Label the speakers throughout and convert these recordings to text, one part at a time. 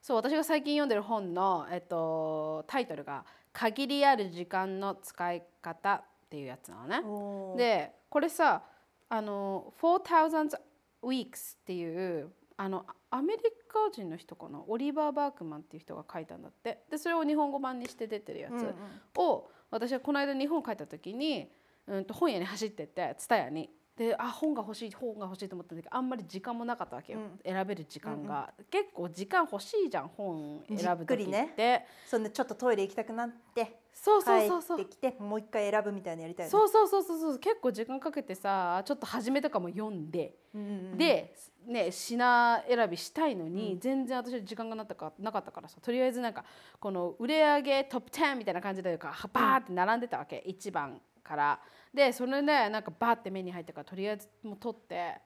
Speaker 1: そう私が最近読んでる本の、えっと、タイトルが「限りある時間の使い方」っていうやつなのね。でこれさあの4000 Weeks っていうあのアメリカ人の人かな？オリバー・バークマンっていう人が書いたんだって。でそれを日本語版にして出てるやつ。を、私はこの間日本帰った時に、うん、と本屋に走ってって蔦屋にであ本が欲しい本が欲しいと思ったんだけどあんまり時間もなかったわけよ、
Speaker 2: うん。
Speaker 1: 選べる時間が、結構時間欲しいじゃん本選ぶ時っ
Speaker 2: りね。
Speaker 1: て、
Speaker 2: そんでちょっとトイレ行きたくなって
Speaker 1: そうそうそうそう。
Speaker 2: 帰ってきてもう一回選ぶみたいなのやりたいよね。
Speaker 1: そうそうそうそうそう。結構時間かけてさちょっと初めとかも読んで、
Speaker 2: うんうんうん。
Speaker 1: で、ね、品選びしたいのに、全然私は時間がなったかなかったからさとりあえずなんかこの売れ上げトップ10みたいな感じでかバーって並んでたわけ、1番からでそれでなんかバーって目に入ったからとりあえずもう取って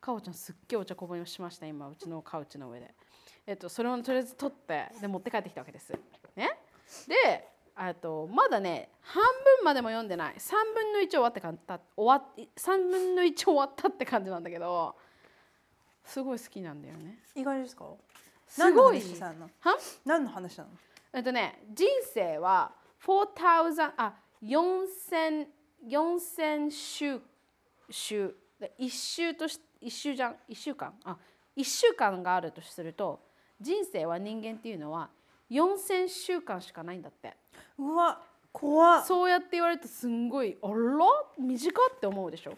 Speaker 1: かおちゃんすっげえお茶こぼれしました今うちのカウチの上で、えっと、それをとりあえず取ってで持って帰ってきたわけです。ね。であとまだね半分までも読んでない。3分の1終わってかんた終わっ3分の1終わったって感じなんだけどすごい好きなんだよね。
Speaker 2: 意外ですか？
Speaker 1: すごい。
Speaker 2: 何の話したの？
Speaker 1: は？
Speaker 2: 何の話なの？
Speaker 1: えっとね人生は4000あ4000 4000週週で一週とし一週じゃん一週間？あ一週間があるとすると人生は人間っていうのは4000週間しかないんだって。
Speaker 2: うわ怖っ。
Speaker 1: そうやって言われるとすんごいあら？短って思うでしょ？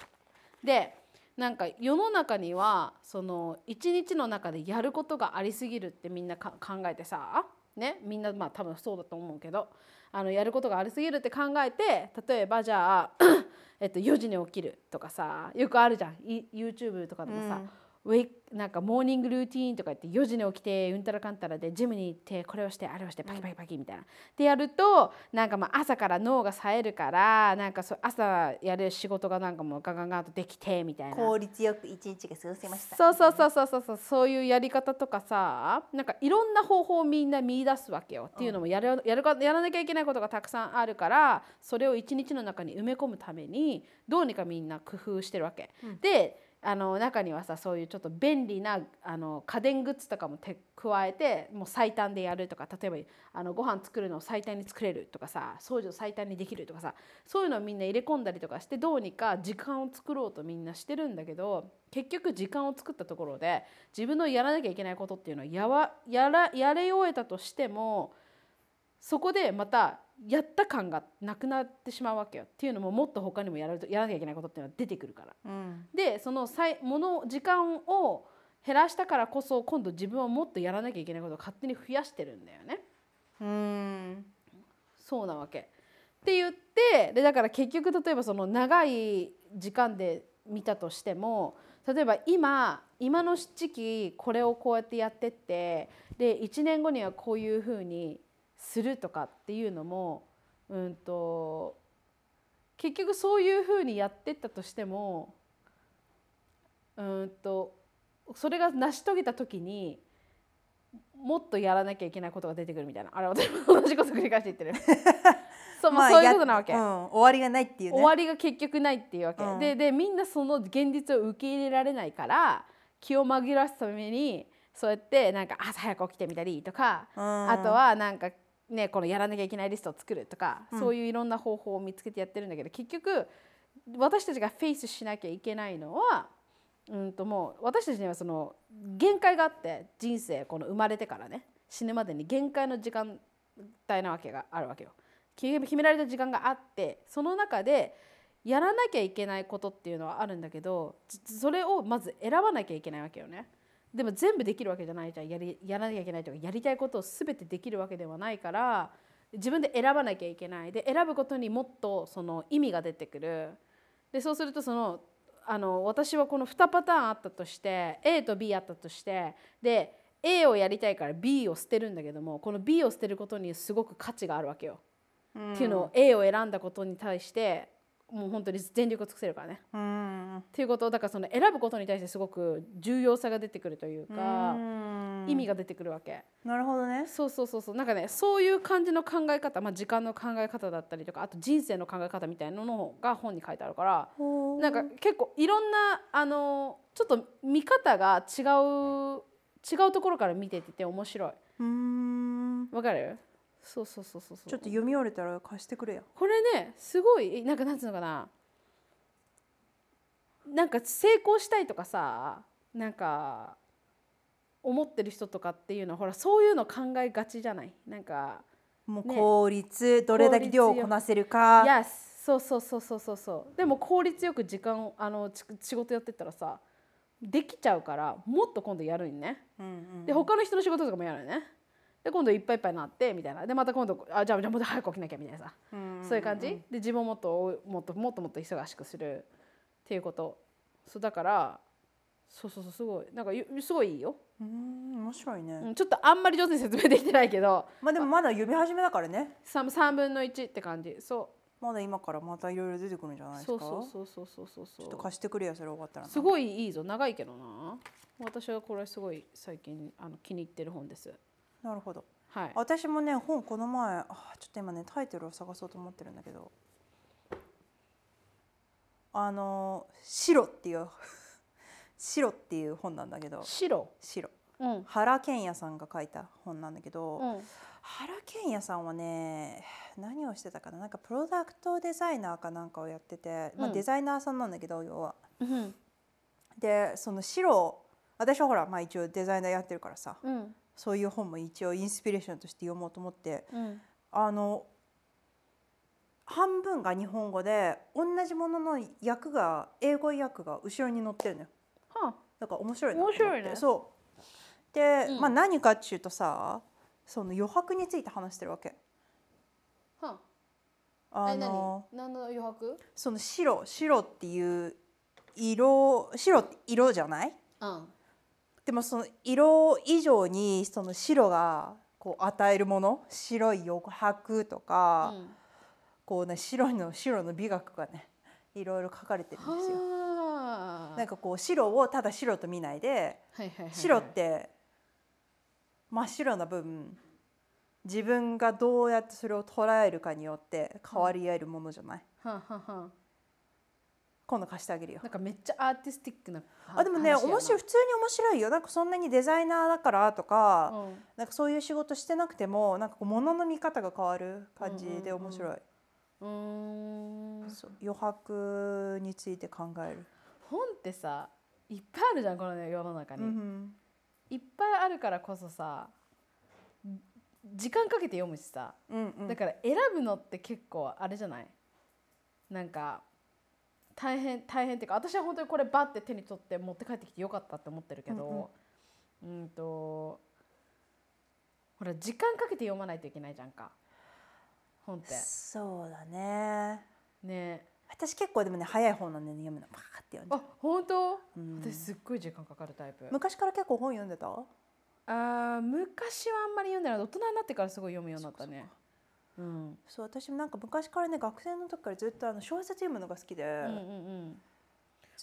Speaker 1: でなんか世の中にはその一日の中でやることがありすぎるってみんなか考えてさねみんなまあ多分そうだと思うけどあのやることがありすぎるって考えて例えばじゃあ、えっと、4時に起きるとかさよくあるじゃん。YouTube とかでもさ、ウェイなんかモーニングルーティーンとか言って4時に起きてうんたらかんたらでジムに行ってこれをしてあれをしてパキパキパキみたいな。でやるとなんかまあ朝から脳が冴えるからなんかそう朝やる仕事がなんかもうガンガンガンとできてみたいな。
Speaker 2: 効率よく一日が過ごせました
Speaker 1: そうそうそうそうそうそうそういうやり方とかさなんかいろんな方法をみんな見出すわけよっていうのもやるやるかやらなきゃいけないことがたくさんあるからそれを一日の中に埋め込むためにどうにかみんな工夫してるわけ。であの中にはさそういうちょっと便利なあの家電グッズとかもて加えてもう最短でやるとか例えばあのご飯作るのを最短に作れるとかさ掃除を最短にできるとかさそういうのをみんな入れ込んだりとかしてどうにか時間を作ろうとみんなしてるんだけど結局時間を作ったところで自分のやらなきゃいけないことっていうのはやわやらやれ終えたとしてもそこでまたやった感がなくなってしまうわけよっていうのももっと他にもやらやらなきゃいけないことっていうのは出てくるから。
Speaker 2: うん
Speaker 1: でそのさいもの時間を減らしたからこそ今度自分はもっとやらなきゃいけないことを勝手に増やしてるんだよね。
Speaker 2: うん
Speaker 1: そうなわけ。って言ってでだから結局例えばその長い時間で見たとしても例えば今今の時期これをこうやってやってってで1年後にはこういうふうにするとかっていうのもうんと結局そういうふうにやってったとしてもうんとそれが成し遂げた時にもっとやらなきゃいけないことが出てくるみたいな。あれ私も 同じこと繰り返して言ってる。そう,、まあ、そういうことなわけ、
Speaker 2: やうん、終わりがないっていうね。
Speaker 1: 終わりが結局ないっていうわけ、
Speaker 2: うん。
Speaker 1: ででみんなその現実を受け入れられないから気を紛らわすためにそうやってなんか朝早く起きてみたりとか、
Speaker 2: うん。
Speaker 1: あとはなんかねこのやらなきゃいけないリストを作るとか、そういういろんな方法を見つけてやってるんだけど結局私たちがフェイスしなきゃいけないのはうんともう私たちにはその限界があって人生この生まれてからね死ぬまでに限界の時間帯なわけがあるわけよ。決め決められた時間があってその中でやらなきゃいけないことっていうのはあるんだけどつそれをまず選ばなきゃいけないわけよね。でも全部できるわけじゃないじゃん。やりやらなきゃいけないとかやりたいことを全てできるわけではないから自分で選ばなきゃいけない。で選ぶことにもっとその意味が出てくる。でそうするとそのあの私はこの2パターンあったとして A と B あったとしてで A をやりたいから B を捨てるんだけどもこの B を捨てることにすごく価値があるわけよ。っていうのを A を選んだことに対してもう本当に全力を尽くせるからね。
Speaker 2: うん。
Speaker 1: っていうことをだからその選ぶことに対してすごく重要さが出てくるというか
Speaker 2: うん。
Speaker 1: 意味が出てくるわけ。
Speaker 2: なるほどね。
Speaker 1: そうそうそうそう。なんかねそういう感じの考え方、まあ、時間の考え方だったりとかあと人生の考え方みたいなのが本に書いてあるからなんか結構いろんなあのちょっと見方が違う違うところから見てて面白い。う
Speaker 2: ーん。
Speaker 1: わかる？そうそうそうそうそう。
Speaker 2: ちょっと読み終えたら貸してくれよ
Speaker 1: これねすごいなんかなんつうのかな。なんか成功したいとかさなんか思ってる人とかっていうのはほらそういうの考えがちじゃない？なんか
Speaker 2: もう
Speaker 1: ね
Speaker 2: 効率、どれだけ量をこなせるか。
Speaker 1: Yes そうそうそうそうそうそう。でも効率よく時間をあのち仕事やってったらさできちゃうからもっと今度やるんね。
Speaker 2: うんうん
Speaker 1: で他の人の仕事とかもやるねで今度いっぱいいっぱいになってみたいな。でまた今度あじゃあじゃあもっと早く起きなきゃみたいな。さ
Speaker 2: うん。
Speaker 1: そういう感じ？で自分をもっともっともっともっと忙しくするっていうことそうだからそうそうそうすごいなんかゆすごいいいよ、
Speaker 2: うーん面白いね、
Speaker 1: うん、ちょっとあんまり上手に説明できてないけど
Speaker 2: まあでもまだ読み始めだからね
Speaker 1: 3, 3分の1って感じそ
Speaker 2: まだ今からまたいろいろ出てくるんじゃないうですか
Speaker 1: そうそうそうそうそうそう
Speaker 2: ちょっと貸してくれよそれ終わったらな
Speaker 1: すごいいいぞ長いけどな私はこれすごい最近あの気に入ってる本です
Speaker 2: なるほど。
Speaker 1: はい。
Speaker 2: 私もね本この前あちょっと今ねタイトルを探そうと思ってるんだけど。あの「白」っていう「白」っていう本なんだけど。
Speaker 1: 白？
Speaker 2: 白。
Speaker 1: うん。
Speaker 2: 原健也さんが書いた本なんだけど、
Speaker 1: うん。
Speaker 2: 原健也さんはね何をしてたかな？なんかプロダクトデザイナーかなんかをやってて、まあ、
Speaker 1: うん。
Speaker 2: デザイナーさんなんだけど要は。
Speaker 1: うん。
Speaker 2: でその白私はほら、まあ、一応デザイナーやってるからさ。
Speaker 1: うん
Speaker 2: そういう本も一応インスピレーションとして読もうと思って
Speaker 1: うん。
Speaker 2: あの半分が日本語で同じものの訳が英語訳が後ろに載ってるのよ。
Speaker 1: は
Speaker 2: だから面白いな
Speaker 1: 面白いね。
Speaker 2: そう。で、
Speaker 1: うん。
Speaker 2: まあ、何かっていうとさその余白について話してるわけ。
Speaker 1: あは
Speaker 2: あ。
Speaker 1: え
Speaker 2: の
Speaker 1: 何？何の余白？
Speaker 2: その白白っていう色白って色じゃない？
Speaker 1: うん
Speaker 2: でもその色以上にその白がこう与えるもの白い余白とか、
Speaker 1: うん。
Speaker 2: こうね白いの白の美学がねいろいろ書かれてるんですよ。
Speaker 1: はあ。
Speaker 2: なんかこう白をただ白と見ないで
Speaker 1: はいはいはいはい。
Speaker 2: 白って真っ白な分自分がどうやってそれを捉えるかによって変わり得るものじゃない、
Speaker 1: はあはあはあ
Speaker 2: 今度貸してあげるよ。
Speaker 1: なんかめっちゃアーティスティックな
Speaker 2: あでもね面白い普通に面白いよ。なんかそんなにデザイナーだからとか、
Speaker 1: うん。
Speaker 2: なんかそういう仕事してなくてもなんかこう物の見方が変わる感じで面白い、
Speaker 1: うーん。
Speaker 2: そう余白について考える、
Speaker 1: 本ってさいっぱいあるじゃんこのね世の中に、
Speaker 2: うん。
Speaker 1: いっぱいあるからこそさ時間かけて読むしさ。
Speaker 2: うんうん。
Speaker 1: だから選ぶのって結構あれじゃない？なんか大変大変っていうか私は本当にこれバッて手に取って持って帰ってきてよかったって思ってるけどうんとほら時間かけて読まないといけないじゃんか。本って。
Speaker 2: そうだね。
Speaker 1: ね。
Speaker 2: 私結構でもね早い本なんで、ね、読むのパーって読んじゃ
Speaker 1: あ本当、
Speaker 2: うん。
Speaker 1: 私すっごい時間かかるタイプ。
Speaker 2: う昔から結構本読んでた？
Speaker 1: あー昔はあんまり読んでない。大人になってからすごい読むようになったねうん。
Speaker 2: そう私もなんか昔からね学生の時からずっとあの小説読むのが好きで、
Speaker 1: うんうんうん。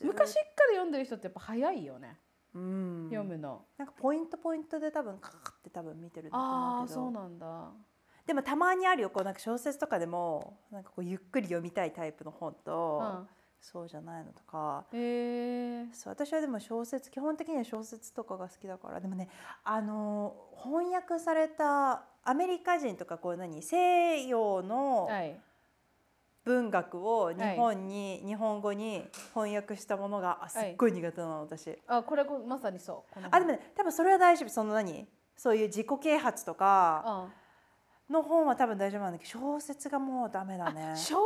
Speaker 1: 昔から読んでる人ってやっぱ早いよね、
Speaker 2: うん。
Speaker 1: 読むの。
Speaker 2: なんかポイントポイントで多分カーって多分見てるんだと
Speaker 1: あ
Speaker 2: 思うけど。
Speaker 1: あそうなんだ。
Speaker 2: でもたまにあるよこうなんか小説とかでもなんかこうゆっくり読みたいタイプの本と、
Speaker 1: うん。
Speaker 2: そうじゃないのとか。
Speaker 1: へえ
Speaker 2: そう私はでも小説基本的には小説とかが好きだから。でもねあの翻訳されたアメリカ人とかこう何西洋の
Speaker 1: はい。
Speaker 2: 文学を日本に、日本語に翻訳したものがあすっごい苦手なの私。
Speaker 1: あこれこまさにそう
Speaker 2: あでもね多分それは大丈夫。その何？そういう自己啓発とか
Speaker 1: あ
Speaker 2: の本は多分大丈夫なんだけど小説がもうダメだね。す
Speaker 1: 小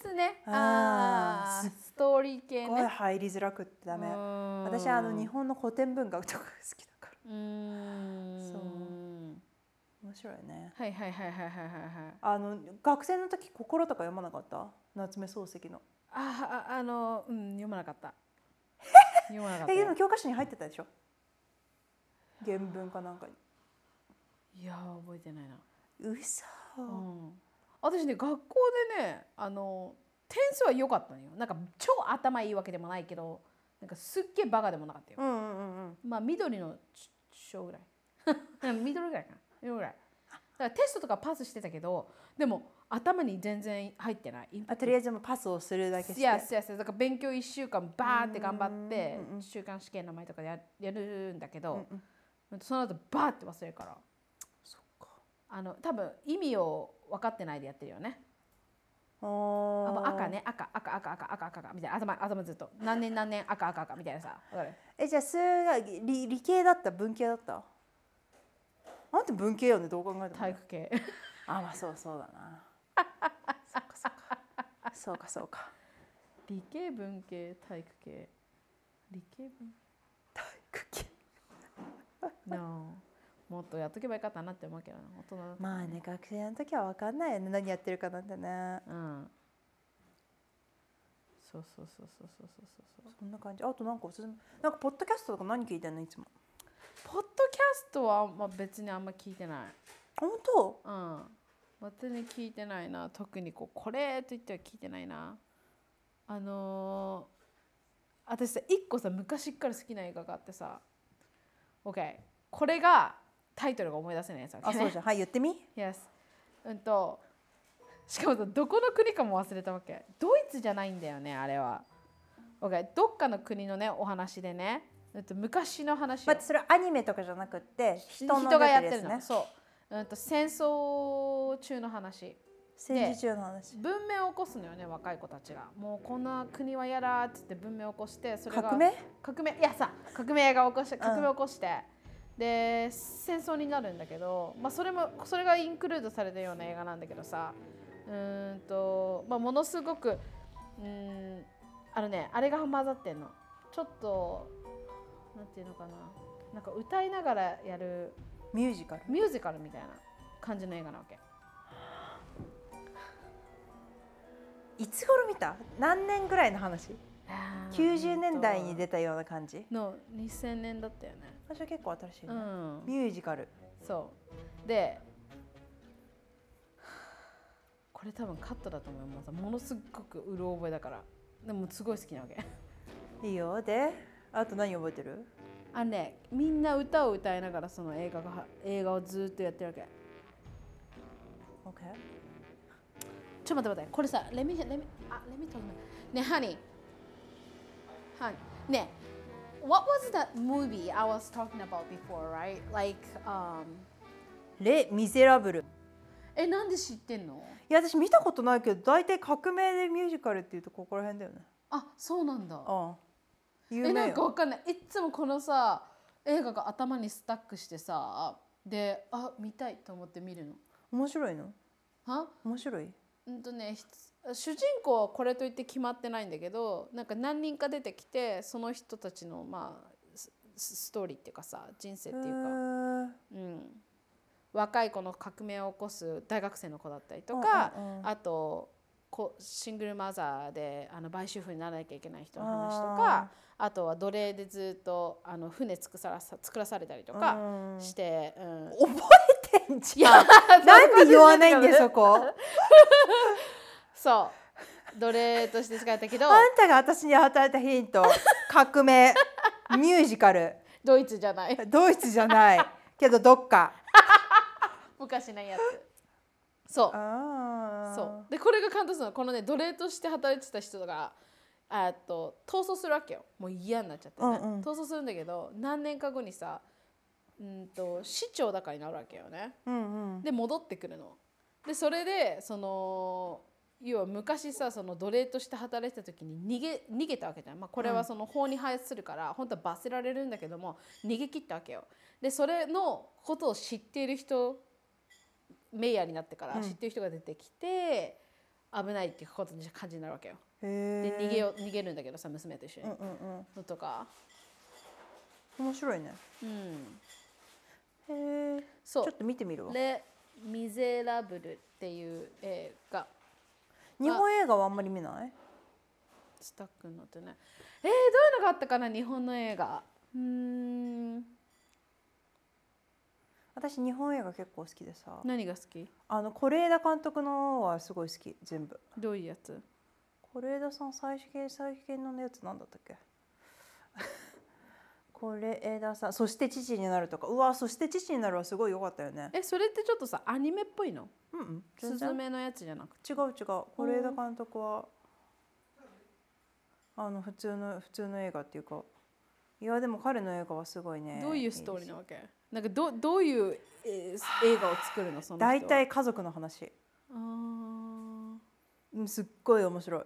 Speaker 1: 説ね。
Speaker 2: あー
Speaker 1: あーストーリー系
Speaker 2: ごい
Speaker 1: ね。
Speaker 2: 入りづらくってダメ。私あの日本の古典文学とかが好きだから。
Speaker 1: うーん。
Speaker 2: そう面白いね。
Speaker 1: はいはいはいはいはいはいはい。
Speaker 2: あの学生の時心とか読まなかった？夏目漱石の。
Speaker 1: あああのうん読まなかった。読まなかっ
Speaker 2: えでも教科書に入ってたでしょ？原文かなんかに。
Speaker 1: いやー覚えてないな。
Speaker 2: うそ、
Speaker 1: うん、私ね学校でねあの点数は良かったのよ。なんか超頭いいわけでもないけどなんかすっげえバカでもなかったよ、
Speaker 2: うんうんうんうん。
Speaker 1: まあ緑の小ぐらい。緑ぐらいかな。緑ぐらいだからテストとかパスしてたけどでも頭に全然入ってない。
Speaker 2: あとりあえずもうパスをするだけして。
Speaker 1: いやいやだから勉強1週間バーって頑張って週間試験の前とかややるんだけど、
Speaker 2: うん
Speaker 1: その後バーって忘れるから。
Speaker 2: そっか。
Speaker 1: あの多分意味を分かってないでやってるよね。
Speaker 2: あ
Speaker 1: 赤ね。赤赤赤赤赤赤赤みたいな。頭頭ずっと。何年何年赤赤赤みたいなさ。
Speaker 2: えじゃあ数学理理系だった？文系だった？あんた文系よねどう考えても
Speaker 1: 体育系。
Speaker 2: あまあそうそうだな。そうかそうか。そうかそうか。
Speaker 1: 理系文系体育系。理系文。
Speaker 2: 体育系。
Speaker 1: No もっとやっとけばよかったなって思うけどな大人だ
Speaker 2: まあね学生の時は分かんないよね。何やってるかなんてね。
Speaker 1: うん。そうそうそうそうそうそうそう。
Speaker 2: そんな感じ。あとなんかおすすめなんかポッドキャストとか何聞いてんのいつも
Speaker 1: ポッドキャストは、まあ、別にあんま聞いてない。
Speaker 2: 本当？
Speaker 1: うん。別に聞いてないな。特にこうこれと言っては聞いてないな。あのー私さ一個さ昔から好きな映画があってさ。OK これがタイトルが思い出せないやつ
Speaker 2: あそうじゃん。はい言ってみ
Speaker 1: ？Yes うんとしかもさどこの国かも忘れたわけ。ドイツじゃないんだよねあれは。OK どっかの国のねお話でねうんと昔の話を
Speaker 2: 待ってそれアニメとかじゃなくって人の
Speaker 1: 人がやってるの。そう、うん、と戦争中の話。
Speaker 2: 戦時中の話。
Speaker 1: 文明を起こすのよね若い子たちが。もうこんな国はやらーっつって文明を起こしてそれが
Speaker 2: 革命？
Speaker 1: 革命？いやさ革命が起こして革命を起こして、で戦争になるんだけど、まあ、それもそれがインクルードされたような映画なんだけどさ。うーんと、まあ、ものすごくうーんあのねあれが混ざってんの。ちょっとなんていうのかな。なんか歌いながらやる
Speaker 2: ミュージカル？
Speaker 1: ミュージカルみたいな感じの映画なわけ。
Speaker 2: いつ頃見た？何年ぐらいの話？90年代に出たような感じ？
Speaker 1: の2000年だったよね。
Speaker 2: 私は結構新しいね、
Speaker 1: うん。
Speaker 2: ミュージカル。
Speaker 1: そう。でこれ多分カットだと思いますものすごくうる覚えだから。でもすごい好きなわけ。
Speaker 2: いいよ。で？あと何覚えてる？
Speaker 1: あのねみんな歌を歌いながらその映画が映画をずっとやってるわけ。
Speaker 2: OK
Speaker 1: ちょっと待って待ってこれさ let me let me あ me talk about ね honey. Honey. ね what was that movie I was talking about before right? Like um
Speaker 2: レ・ミゼラブル
Speaker 1: えなんで知ってんの？
Speaker 2: いや私見たことないけど大体革命でミュージカルっていうとここら辺だよね。
Speaker 1: あそうなんだ。
Speaker 2: ああ有
Speaker 1: えなんかわかんない。いっつもこのさ映画が頭にスタックしてさであ見たいと思って見るの。
Speaker 2: 面白いの？
Speaker 1: は？
Speaker 2: 面白い？
Speaker 1: うんとね主人公はこれといって決まってないんだけどなんか何人か出てきてその人たちのまあストーリーっていうかさ人生っていうか、うん、若い子の革命を起こす大学生の子だったりとか、あとこシングルマザーであの売春婦にならなきゃいけない人の話とかあとは奴隷でずっとあの船作らさ作らされたりとか
Speaker 2: うん。
Speaker 1: して、うん。
Speaker 2: 覚えてんじゃん。なんで言わないんだよそこ
Speaker 1: そう。奴隷として使えたけど
Speaker 2: あんたが私に与えたヒント。革命。ミュージカル。
Speaker 1: ドイツじゃない。
Speaker 2: ドイツじゃない。けどどっか。
Speaker 1: 昔のやつそう。そう。でこれが感動するのこのね奴隷として働いてた人があっと逃走するわけよ。もう嫌になっちゃってね、
Speaker 2: うんうん。
Speaker 1: 逃走するんだけど何年か後にさうんと市長だかになるわけよね。
Speaker 2: うんうん。
Speaker 1: で戻ってくるの。でそれでその要は昔さその奴隷として働いてた時に逃げ逃げたわけじゃん、まあ、これはその法に反するから、本当は罰せられるんだけども逃げ切ったわけよ。でそれのことを知っている人メイヤーになってから
Speaker 2: うん。
Speaker 1: 知ってる人が出てきて、危ないっていうことに感じになるわけよ。で逃げよ逃げるんだけどさ娘と一緒に、
Speaker 2: うんうん
Speaker 1: とか。
Speaker 2: 面白いね。
Speaker 1: うん。
Speaker 2: へえ
Speaker 1: そう。
Speaker 2: ちょっと見てみるわ。
Speaker 1: レ・ミゼラブルっていう映画。
Speaker 2: 日本映画はあんまり見ない？
Speaker 1: スタックになってねえー、どういうのがあったかな日本の映画。うーん
Speaker 2: 私日本映画結構好きでさ。
Speaker 1: 何が好き？
Speaker 2: あの是枝監督のはすごい好き全部。
Speaker 1: どういうやつ？
Speaker 2: 是枝さん最近最近のやつなんだったっけ？是枝さんそして父になるとか。うわそして父になるはすごい良かったよね。
Speaker 1: えそれってちょっとさアニメっぽいの？
Speaker 2: うんうん
Speaker 1: スズメのやつじゃなく？て
Speaker 2: 違う違う。是枝監督はあの普通の普通の映画っていうか。いやでも彼の映画はすごいね。
Speaker 1: どういうストーリーな
Speaker 2: の
Speaker 1: わけ？なんかどどういう、えー映画を作るの？その
Speaker 2: 大体家族の話。
Speaker 1: あ
Speaker 2: すっごい面白い。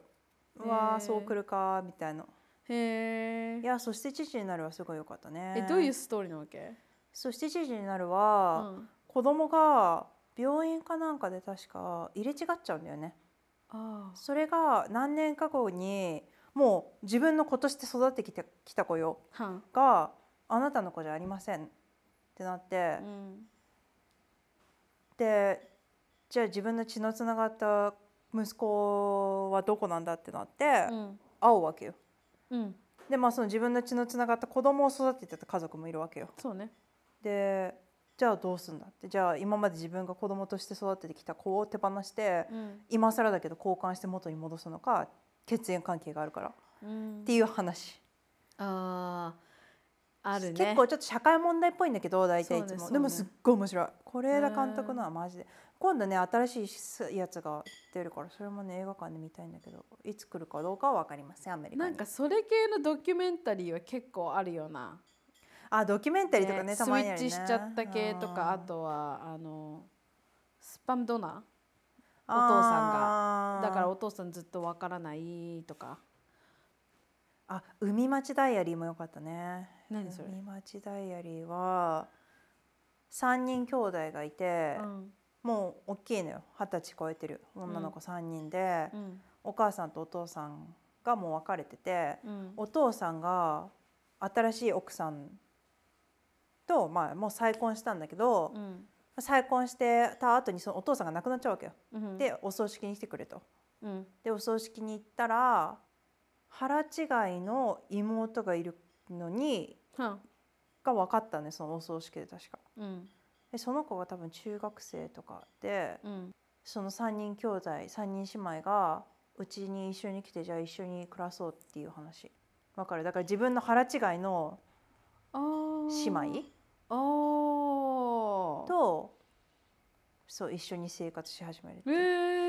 Speaker 2: うわあそうくるかみたいな。
Speaker 1: へえ
Speaker 2: いやそして父になるはすごい良かったね。
Speaker 1: えどういうストーリーなわけ、
Speaker 2: そして父になる
Speaker 1: う
Speaker 2: は、
Speaker 1: ん、
Speaker 2: 子供が病院かなんかで確か入れ違っちゃうんだよね。
Speaker 1: あ
Speaker 2: それが何年か後にもう自分の子として育ってきてきた子よ。があなたの子じゃありませんってなって、
Speaker 1: うん、
Speaker 2: でじゃあ自分の血のつながった息子はどこなんだってなって、
Speaker 1: うん。
Speaker 2: 会うわけよ。
Speaker 1: うん。
Speaker 2: でまあその自分の血のつながった子供を育ててた家族もいるわけよ。
Speaker 1: そうね。
Speaker 2: でじゃあどうすんだって。じゃあ今まで自分が子供として育ててきた子を手放して、
Speaker 1: うん。
Speaker 2: 今更だけど交換して元に戻すのか血縁関係があるから。っ
Speaker 1: うん。
Speaker 2: ていう話。
Speaker 1: あーあるね。
Speaker 2: 結構ちょっと社会問題っぽいんだけど大体いつも、でもすっごい面白い。是枝監督のはマジで。今度ね新しいやつが出るからそれもね映画館で見たいんだけどいつ来るかどうかは分かりませんアメリカに。
Speaker 1: なんかそれ系のドキュメンタリーは結構あるよな。
Speaker 2: あドキュメンタリーとかね
Speaker 1: ね
Speaker 2: たまにね。
Speaker 1: スイッチしちゃった系とかあとはあのスパムドナー。お父さん
Speaker 2: が。
Speaker 1: だからお父さんずっとわからないとか。
Speaker 2: あ海町ダイアリーもよかったね
Speaker 1: 何それ？
Speaker 2: 海町ダイアリーは3人兄弟がいて、
Speaker 1: うん。
Speaker 2: もう大きいのよ。二十歳超えてる。女の子3人で、
Speaker 1: うん。
Speaker 2: お母さんとお父さんがもう別れてて、
Speaker 1: うん。
Speaker 2: お父さんが新しい奥さんと、まあ、もう再婚したんだけど、
Speaker 1: うん。
Speaker 2: 再婚してた後にそのお父さんが亡くなっちゃうわけよ。
Speaker 1: うん。
Speaker 2: でお葬式に来てくれと。
Speaker 1: うん。
Speaker 2: でお葬式に行ったら腹違いの妹がいるのにが分かったねそのお葬式で確か。
Speaker 1: うん。
Speaker 2: でその子が多分中学生とかで
Speaker 1: うん。
Speaker 2: その3人兄弟3人姉妹がうちに一緒に来てじゃあ一緒に暮らそうっていう話。わかる？だから自分の腹違いの姉妹？とそう一緒に生活し始めるって
Speaker 1: え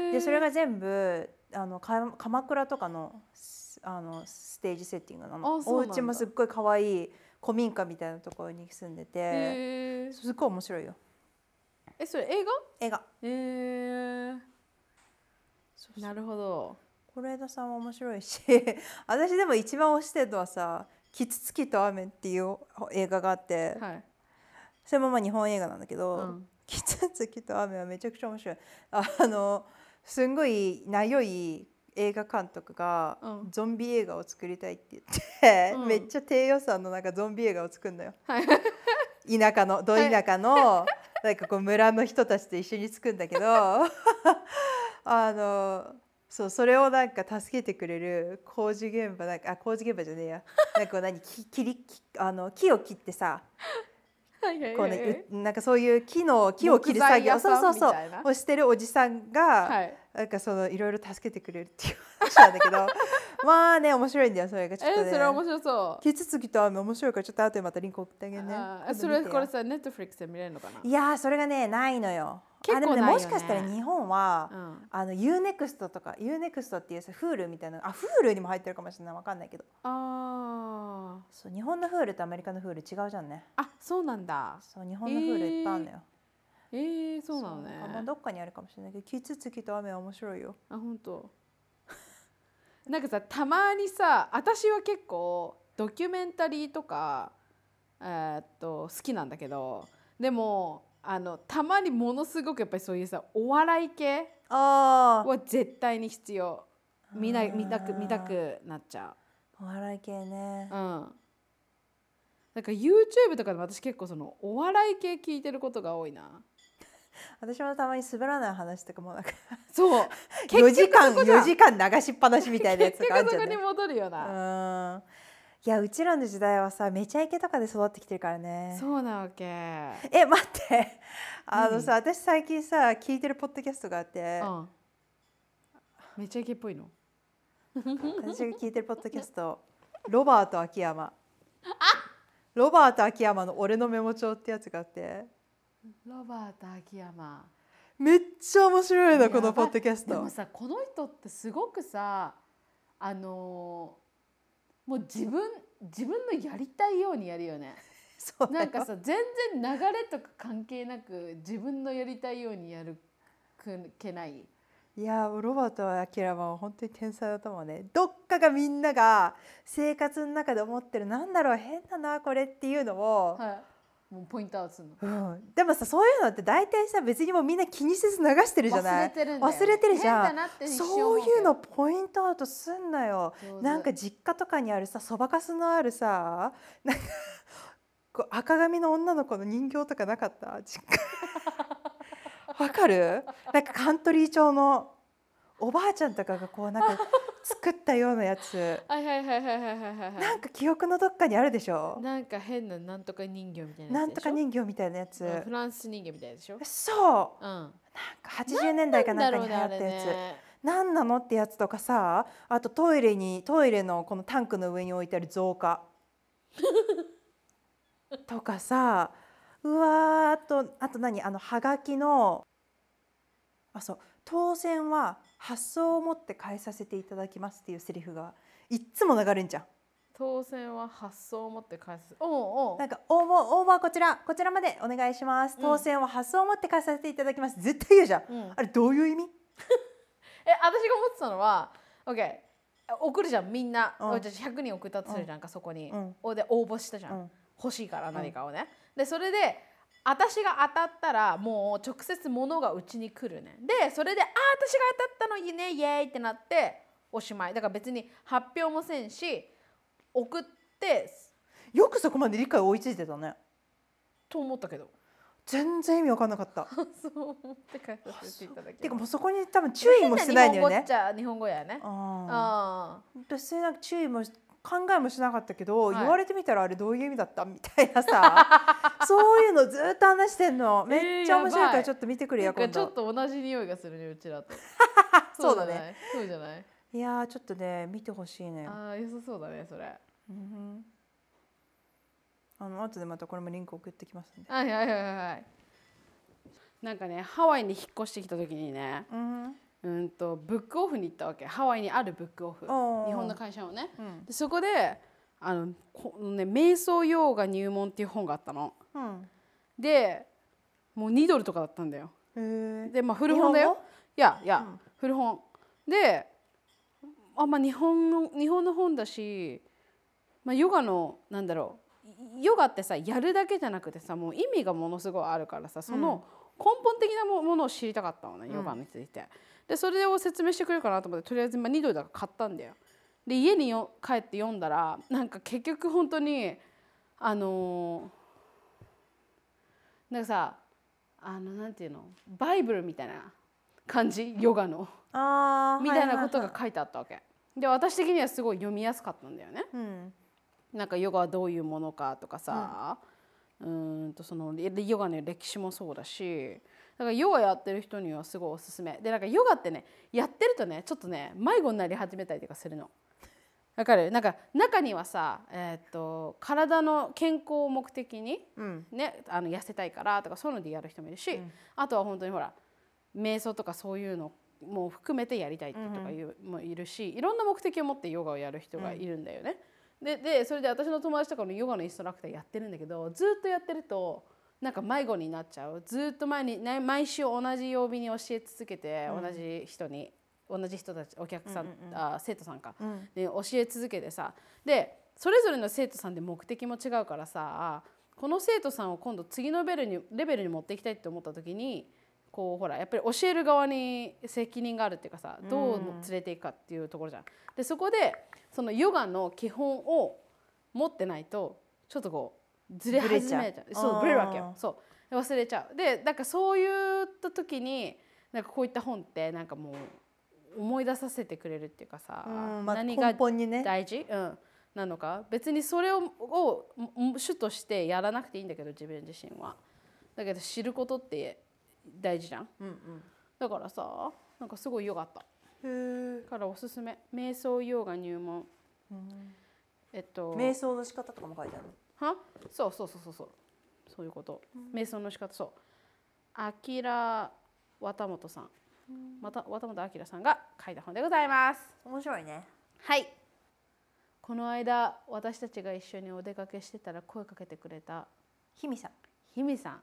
Speaker 1: ー、
Speaker 2: でそれが全部あのか鎌倉とかのスあのステージセッティングなの。お家もすっごい可愛い古民家みたいなところに住んでて、
Speaker 1: えー、
Speaker 2: すっごい面白いよ。
Speaker 1: えそれ映画？
Speaker 2: 映画。
Speaker 1: えー、
Speaker 2: そう。
Speaker 1: なるほど。
Speaker 2: 是枝さんは面白いし 私でも一番推してるのはさ「キツツキと雨」っていう映画があって、
Speaker 1: はい、
Speaker 2: それもまあ日本映画なんだけど、
Speaker 1: うん。
Speaker 2: キツツキと雨はめちゃくちゃ面白い。あのすんごいなよい映画監督が
Speaker 1: うん。
Speaker 2: ゾンビ映画を作りたいって言って、
Speaker 1: うん。
Speaker 2: めっちゃ低予算のなんかゾンビ映画を作るのよ。
Speaker 1: はい。
Speaker 2: 田舎のど田舎の、なんかこう村の人たちと一緒に作るんだけど あのそうそれをなんか助けてくれる工事現場なんかあ工事現場じゃねえや。なんか何木切り木あの木を切ってさ
Speaker 1: はいはい
Speaker 2: こう
Speaker 1: はい
Speaker 2: ねうなんかそういう木の木を切る作業そうそうそう。をしてるおじさんが、
Speaker 1: はい。
Speaker 2: なんかそのいろいろ助けてくれるっていう話なんだけど。まあね面白いんだよそれがちょっとね。
Speaker 1: えー、それ面白そう。
Speaker 2: キツツキと雨面白いからちょっと後でまたリンク送ってあげるね。
Speaker 1: それこれさネットフリックスで見れるのかな？い
Speaker 2: やーそれがねないのよ。
Speaker 1: 結構
Speaker 2: あでもね。もしかしたら日本は、
Speaker 1: うん。
Speaker 2: あの UNEXT とか UNEXT っていうさ Hulu みたいなあ Hulu にも入ってるかもしれない。わかんないけど。
Speaker 1: あ
Speaker 2: そう日本の Hulu とアメリカの Hulu 違うじゃんね。
Speaker 1: ーあそうなんだ。
Speaker 2: そう日本の Hulu いっぱいあるのよ、
Speaker 1: えー、そうなのね。
Speaker 2: あ、どっかにあるかもしれないけどキツツキと雨は面白いよ。
Speaker 1: あ本当。なんかさたまにさ私は結構ドキュメンタリーとかえーっと好きなんだけどでもあのたまにものすごくやっぱりそういうさお笑い系
Speaker 2: あ
Speaker 1: は絶対に必要。見な
Speaker 2: あー。
Speaker 1: 見たく見たくなっちゃ
Speaker 2: お笑い系ね。
Speaker 1: ううん。なんか YouTube とかでも私結構そのお笑い系聞いてることが多いな。
Speaker 2: 私もたまに滑らない話とかもなんか
Speaker 1: そう。
Speaker 2: 4時間
Speaker 1: そこじゃん
Speaker 2: 4時間流しっぱなしみたいなやつとかあるじゃ
Speaker 1: 結局そこに戻るよな、
Speaker 2: うんいやうちらの時代はさめちゃイケとかで育ってきてるからね。
Speaker 1: そうなわけ。
Speaker 2: え待って。あのさ私最近さ聞いてるポッドキャストがあって。
Speaker 1: うん。めっちゃイケっぽいの。
Speaker 2: 私が聞いてるポッドキャストロバート秋山。ロバート秋山の「俺のメモ帳」ってやつがあって。
Speaker 1: ロバート秋山。
Speaker 2: めっちゃ面白いのこのポッドキャスト。
Speaker 1: でもさこの人ってすごくさあのーもう自分自分のやりたいようにやるよね。
Speaker 2: そう
Speaker 1: なんかさ全然流れとか関係なく自分のやりたいようにやるくけない？
Speaker 2: いやロバート明は本当に天才だと思うね。どっかがみんなが生活の中で思ってるなんだろう変だなこれっていうのを、
Speaker 1: はい、もうポイントアウトするの。
Speaker 2: うん、でもさそういうのって大体さ別にもうみんな気にせず流してるじゃない？
Speaker 1: 忘れてるんだよ。ね
Speaker 2: 忘れてるじゃん。
Speaker 1: 変だなって一瞬
Speaker 2: そういうのポイントアウトすんなよ。なんか実家とかにあるさそばかすのあるさなんかこう赤髪の女の子の人形とかなかった？実家。わかる？なんかカントリー調のおばあちゃんとかがこうなんか作ったようなやつ。
Speaker 1: はいはいはいはいはいはいはい
Speaker 2: なんか記憶のどっかにあるでしょ。
Speaker 1: なんか変ななんとか人形みたいな
Speaker 2: なんとか
Speaker 1: 人
Speaker 2: 人形みたいなやつ。
Speaker 1: フランス人形みたいでしょ。
Speaker 2: そう。
Speaker 1: うん。
Speaker 2: なんか80年代かなんかに流行ったやつ、
Speaker 1: ね。
Speaker 2: 何なのってやつとかさあとトイレにトイレのこのタンクの上に置いてある造花。とかさうわーあとあと何？あのはがきのあそう当選は発送を持って返させていただきますっていうセリフがいっつも流れんじゃん。
Speaker 1: 当選は発送を持って返す。おうおう。
Speaker 2: なんか応募応募はこちら。こちらまでお願いします。
Speaker 1: うん。
Speaker 2: 当選は発送を持って返させていただきます。絶対言うじゃん。
Speaker 1: うん。
Speaker 2: あれどういう意味？
Speaker 1: え私が思ってたのは OK 送るじゃんみんな、
Speaker 2: うん。
Speaker 1: 私100人送ったとするじゃんか、そこに、
Speaker 2: うん。
Speaker 1: おで応募したじゃん、
Speaker 2: うん。
Speaker 1: 欲しいから何かをね、でそれで私が当たったらもう直接物がうちに来るねでそれで「あー私が当たったのいいねイエーイ!」ってなっておしまいだから別に発表もせんし送って
Speaker 2: よくそこまで理解追いついてたね。
Speaker 1: と思ったけど
Speaker 2: 全然意味わかんなかった。
Speaker 1: そう思って返させていただき
Speaker 2: てかもうそこに多分注意もしてないんだよね
Speaker 1: 変日本語っち。ゃ日本語やね
Speaker 2: あ
Speaker 1: あ
Speaker 2: あ。別になんか注意もし考えもしなかったけど、
Speaker 1: はい。
Speaker 2: 言われてみたらあれどういう意味だった？みたいなさ。そういうのずっと話してんの。めっちゃ面白いからちょっと見てく
Speaker 1: あ
Speaker 2: れよ今
Speaker 1: なんかちょっ
Speaker 2: 度
Speaker 1: と同じ匂いがするねうちらと。
Speaker 2: そうだね。
Speaker 1: そうじゃない？
Speaker 2: い？やーちょっとね見てほしいね。
Speaker 1: ああ良さそうだねそれ。
Speaker 2: うんあの後でまたこれもリンク送ってきますん
Speaker 1: はいはいはいはいなんかねハワイに引っ越してきた時にね
Speaker 2: うん
Speaker 1: うんとブックオフに行ったわけ。ハワイにあるブックオフ。日本の会社のね。
Speaker 2: うん。
Speaker 1: でそこであのこのね瞑想ヨーガ入門っていう本があったの。
Speaker 2: うん。
Speaker 1: でもう2ドルとかだったんだよ。でまあ古本だよ。いやいや、
Speaker 2: うん。
Speaker 1: 古本。であまあ日本の日本の本だし、まあ、ヨガのなんだろう。ヨガってさやるだけじゃなくてさもう意味がものすごいあるからさその根本的なもものを知りたかったのね、ヨガについて。でそれを説明してくれるかなと思ってとりあえずまあ2ドルだから買ったんだよ。で家によ帰って読んだらなんか結局本当にあのーなんかさあのなんていうのバイブルみたいな感じ？ヨガのみたいなこと
Speaker 2: はは
Speaker 1: が書いてあったわけ。で私的にはすごい読みやすかったんだよね。
Speaker 2: うん
Speaker 1: なんかヨガはどういうものかとかさ、うーんとそのレヨガの歴史もそうだしだからヨガやってる人にはすごいおすすめ。でなんかヨガってねやってるとねちょっとね迷子になり始めたりとかするの。わかる？なんか中にはさ、えー、と体の健康を目的に、
Speaker 2: うん。
Speaker 1: ね、あの痩せたいからとかそういうのでやる人もいるし、
Speaker 2: うん。
Speaker 1: あとは本当にほら瞑想とかそういうのも含めてやりたいって人がいうもいるしいろんな目的を持ってヨガをやる人がいるんだよね。ででそれで私の友達とかのヨガのインストラクターやってるんだけどずっとやってるとなんか迷子になっちゃう。ずっと前に、ね、毎週同じ曜日に教え続けて、同じ人に同じ人たちお客さん、あ生徒さんか、
Speaker 2: うん。
Speaker 1: で教え続けてさ。でそれぞれの生徒さんで目的も違うからさこの生徒さんを今度次のレベルにレベルに持っていきたいって思った時にこうほらやっぱり教える側に責任があるっていうかさどう連れていくかっていうところじゃん。でそこでそのヨガの基本を持ってないとちょっとこうずれ始めちゃう。
Speaker 2: ブレちゃう。
Speaker 1: そうブレるわけよ。そう。で忘れちゃう。でだからそういった時になんかこういった本ってなんかもう思い出させてくれるっていうかさ、
Speaker 2: うんまあ、
Speaker 1: 何が大事、うん、なのか？別にそれををん主としてやらなくていいんだけど自分自身は。だけど知ることって大事じゃん。
Speaker 2: うん
Speaker 1: だからさなんかすごい良かった。
Speaker 2: うんへえ
Speaker 1: からおすすめ。瞑想ヨガ入門。えっと。
Speaker 2: 瞑想の仕方とかも書いてある
Speaker 1: は？そうそうそうそうそう。そういうこと、瞑想の仕方。そう。あきら綿本さん。また綿本明さんが書いた本でございます。
Speaker 2: 面白いね。
Speaker 1: はい。この間私たちが一緒にお出かけしてたら声かけてくれた。
Speaker 2: ひみさん。
Speaker 1: ひみさん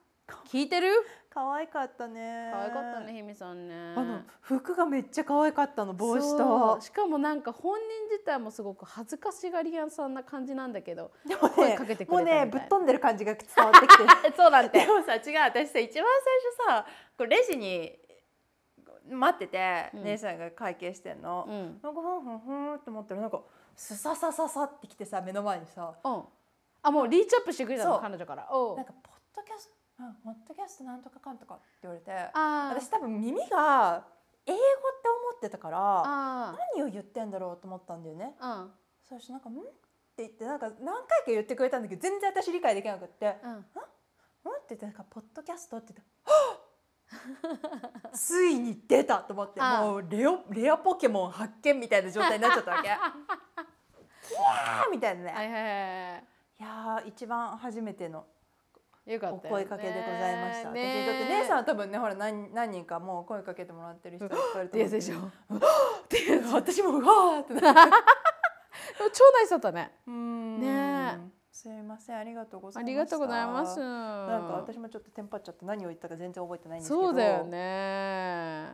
Speaker 1: 聞いてる？
Speaker 2: 可愛かったね。
Speaker 1: 可愛かったねひみさんね。
Speaker 2: あの服がめっちゃ可愛かったの帽子
Speaker 1: そ
Speaker 2: と
Speaker 1: う。しかもなんか本人自体もすごく恥ずかしがり屋さんな感じなんだけど
Speaker 2: でもね
Speaker 1: 声かけてく
Speaker 2: もう
Speaker 1: れたみたい。な
Speaker 2: ねぶっ飛んでる感じが伝わってきて。
Speaker 1: そうなんて
Speaker 2: でもさ違う。私さ一番最初さこうレジに待ってて、
Speaker 1: うん。
Speaker 2: 姉さんが会計してんの、
Speaker 1: うん。
Speaker 2: なんかふんふんふんって思ったらなんかスササササってきてさ目の前にさ。
Speaker 1: うん。あもうリーチアップしてくれたの彼女から。
Speaker 2: なんかポッドキャスト、うん、ポッドキャストなんとかかんとかって言われて私多分耳が英語って思ってたから
Speaker 1: あ
Speaker 2: 何を言ってんだろうと思ったんだよね。
Speaker 1: ーうん
Speaker 2: そしてなんか「ん?」って言ってなんか何回か言ってくれたんだけど全然私理解できなくって
Speaker 1: うん「
Speaker 2: ん?」って言ってなんか「ポッドキャスト?」って言って「はっついに出た!」と思って
Speaker 1: ああ
Speaker 2: もうレオレアポケモン発見みたいな状態になっちゃったわけ。キャーみたいなね。
Speaker 1: はい
Speaker 2: やー一番初めての
Speaker 1: よかったよね
Speaker 2: お声かけでございました。
Speaker 1: ね
Speaker 2: 私だって姉さんは多分ねほら何何人かもう声かけてもらってる人いっぱいいると思う
Speaker 1: でしょ
Speaker 2: っていう 私もうわーってなって。
Speaker 1: 超ナイスだったねね
Speaker 2: すいませんありがとうございました。
Speaker 1: ありがとうございます
Speaker 2: なんか私もちょっとテンパっちゃって何を言ったか全然覚えてないんですけど。
Speaker 1: そうだよ。ね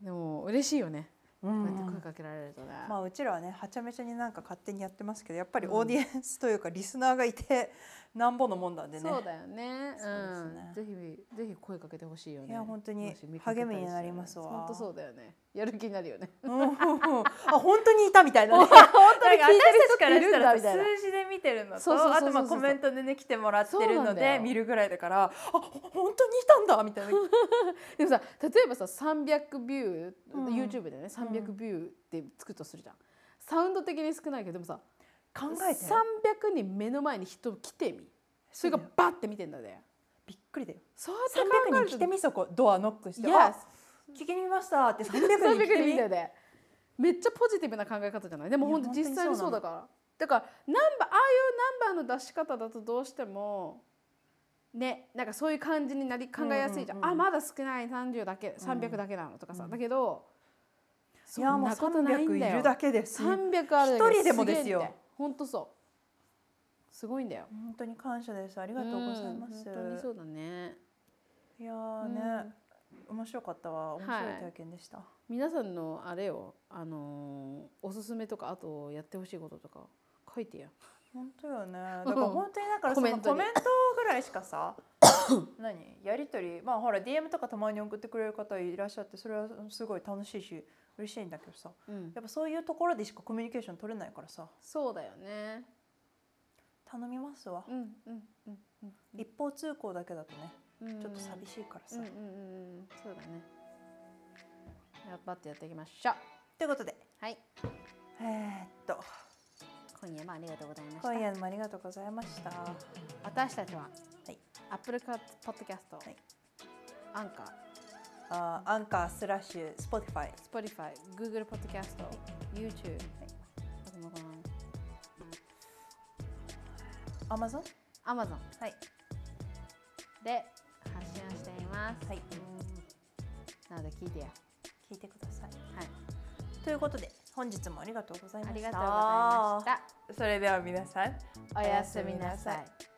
Speaker 1: でも嬉しいよね
Speaker 2: う
Speaker 1: こうやって声
Speaker 2: ん。
Speaker 1: かけられるとね、
Speaker 2: まあうちらはねはちゃめちゃになんか勝手にやってますけどやっぱりオーディエンスというかリスナーがいてなんぼのもんなんでね。
Speaker 1: そうだよね。ぜひぜひ声かけてほしいよね。
Speaker 2: いや本当に励みになりますわ。
Speaker 1: 本当そうだよね。やる気になるよね。
Speaker 2: うん。あ本当にいたみたいなね。
Speaker 1: 本当に聞いて
Speaker 2: からしたら数字で見てるの
Speaker 1: そう
Speaker 2: あとまあコメントでね来てもらってるので見るぐらいだからあほ本当にいたんだみたいな。
Speaker 1: でもさ例えばさ300ビュー、
Speaker 2: うん。
Speaker 1: YouTube でね300ビューってつくとするじゃん。サウンド的に少ないけどでもさ
Speaker 2: 考えて。
Speaker 1: 300人目の前に人来てみ。それがバッて見てんだね
Speaker 2: びっくりだよ。
Speaker 1: そうやって考
Speaker 2: 300
Speaker 1: えると。
Speaker 2: 人来てみそこドアノックして。
Speaker 1: Yes
Speaker 2: あ聞きに来ましたって300人来
Speaker 1: 300
Speaker 2: てみ
Speaker 1: 人見てで。めっちゃポジティブな考え方じゃない？でも本当実際にそうだからだからナンバーああいうナンバーの出し方だとどうしてもねなんかそういう感じになり考えやすいじゃん,、
Speaker 2: うんうんうん
Speaker 1: あまだ少ない30だけ300だけなのとかさ、
Speaker 2: うん。
Speaker 1: だけどそ
Speaker 2: いやもう
Speaker 1: んなことないん
Speaker 2: 300
Speaker 1: だよ。
Speaker 2: いるだけです。
Speaker 1: 300あるだけ
Speaker 2: 一人でもですよ
Speaker 1: 本当そうすごいんだよ
Speaker 2: 本当に感謝です。ありがとうございます。
Speaker 1: うん本当にそうだね
Speaker 2: いやーね、面白かったわ。面白い体験でした。
Speaker 1: 皆さんのあれよあのーおすすめとかあとやってほしいこととか書いてや
Speaker 2: 本当よね。だから本当にだからそのコメントぐらいしかさ、何？やりとり、まあほら DM とかたまに送ってくれる方いらっしゃって、それはすごい楽しいし嬉しいんだけどさ、
Speaker 1: うん。
Speaker 2: やっぱそういうところでしかコミュニケーション取れないからさ、
Speaker 1: そうだよね。
Speaker 2: 頼みますわ。
Speaker 1: うんうんうんうん。
Speaker 2: 一方通行だけだとね、
Speaker 1: うん。
Speaker 2: ちょっと寂しいからさ。
Speaker 1: うんうんうんうん。そうだね。頑張ってやっていきましょう。
Speaker 2: ということで、
Speaker 1: はい。
Speaker 2: えーっと
Speaker 1: 今夜もありがとうございました。
Speaker 2: 今夜もありがとうございました。
Speaker 1: 私たちは、
Speaker 2: はい、
Speaker 1: Apple Podcast、
Speaker 2: はい。
Speaker 1: アンカー
Speaker 2: あーアンカースラッシュスポティファイ
Speaker 1: Spotify、Google Podcast、YouTube、あともうこの
Speaker 2: アマゾン
Speaker 1: Amazon
Speaker 2: はい
Speaker 1: で発信をしています。
Speaker 2: はい
Speaker 1: なので聞いてや。
Speaker 2: 聞いてください
Speaker 1: はい。
Speaker 2: ということで本日もありがとうございました
Speaker 1: ありがとうございました。
Speaker 2: それでは皆さん
Speaker 1: おやすみなさい。